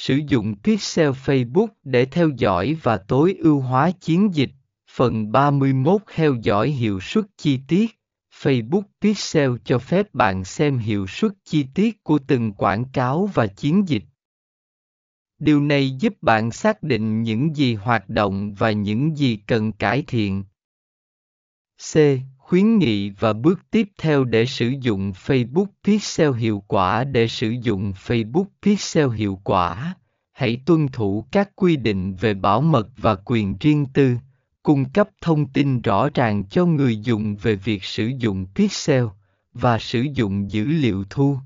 Sử dụng Pixel Facebook để theo dõi và tối ưu hóa chiến dịch. Phần 31 Theo dõi hiệu suất chi tiết. Facebook Pixel cho phép bạn xem hiệu suất chi tiết của từng quảng cáo và chiến dịch. Điều này giúp bạn xác định những gì hoạt động và những gì cần cải thiện. C. Khuyến nghị và bước tiếp theo để sử dụng Facebook Pixel hiệu quả Để sử dụng Facebook Pixel hiệu quả, hãy tuân thủ các quy định về bảo mật và quyền riêng tư, cung cấp thông tin rõ ràng cho người dùng về việc sử dụng Pixel và sử dụng dữ liệu thu.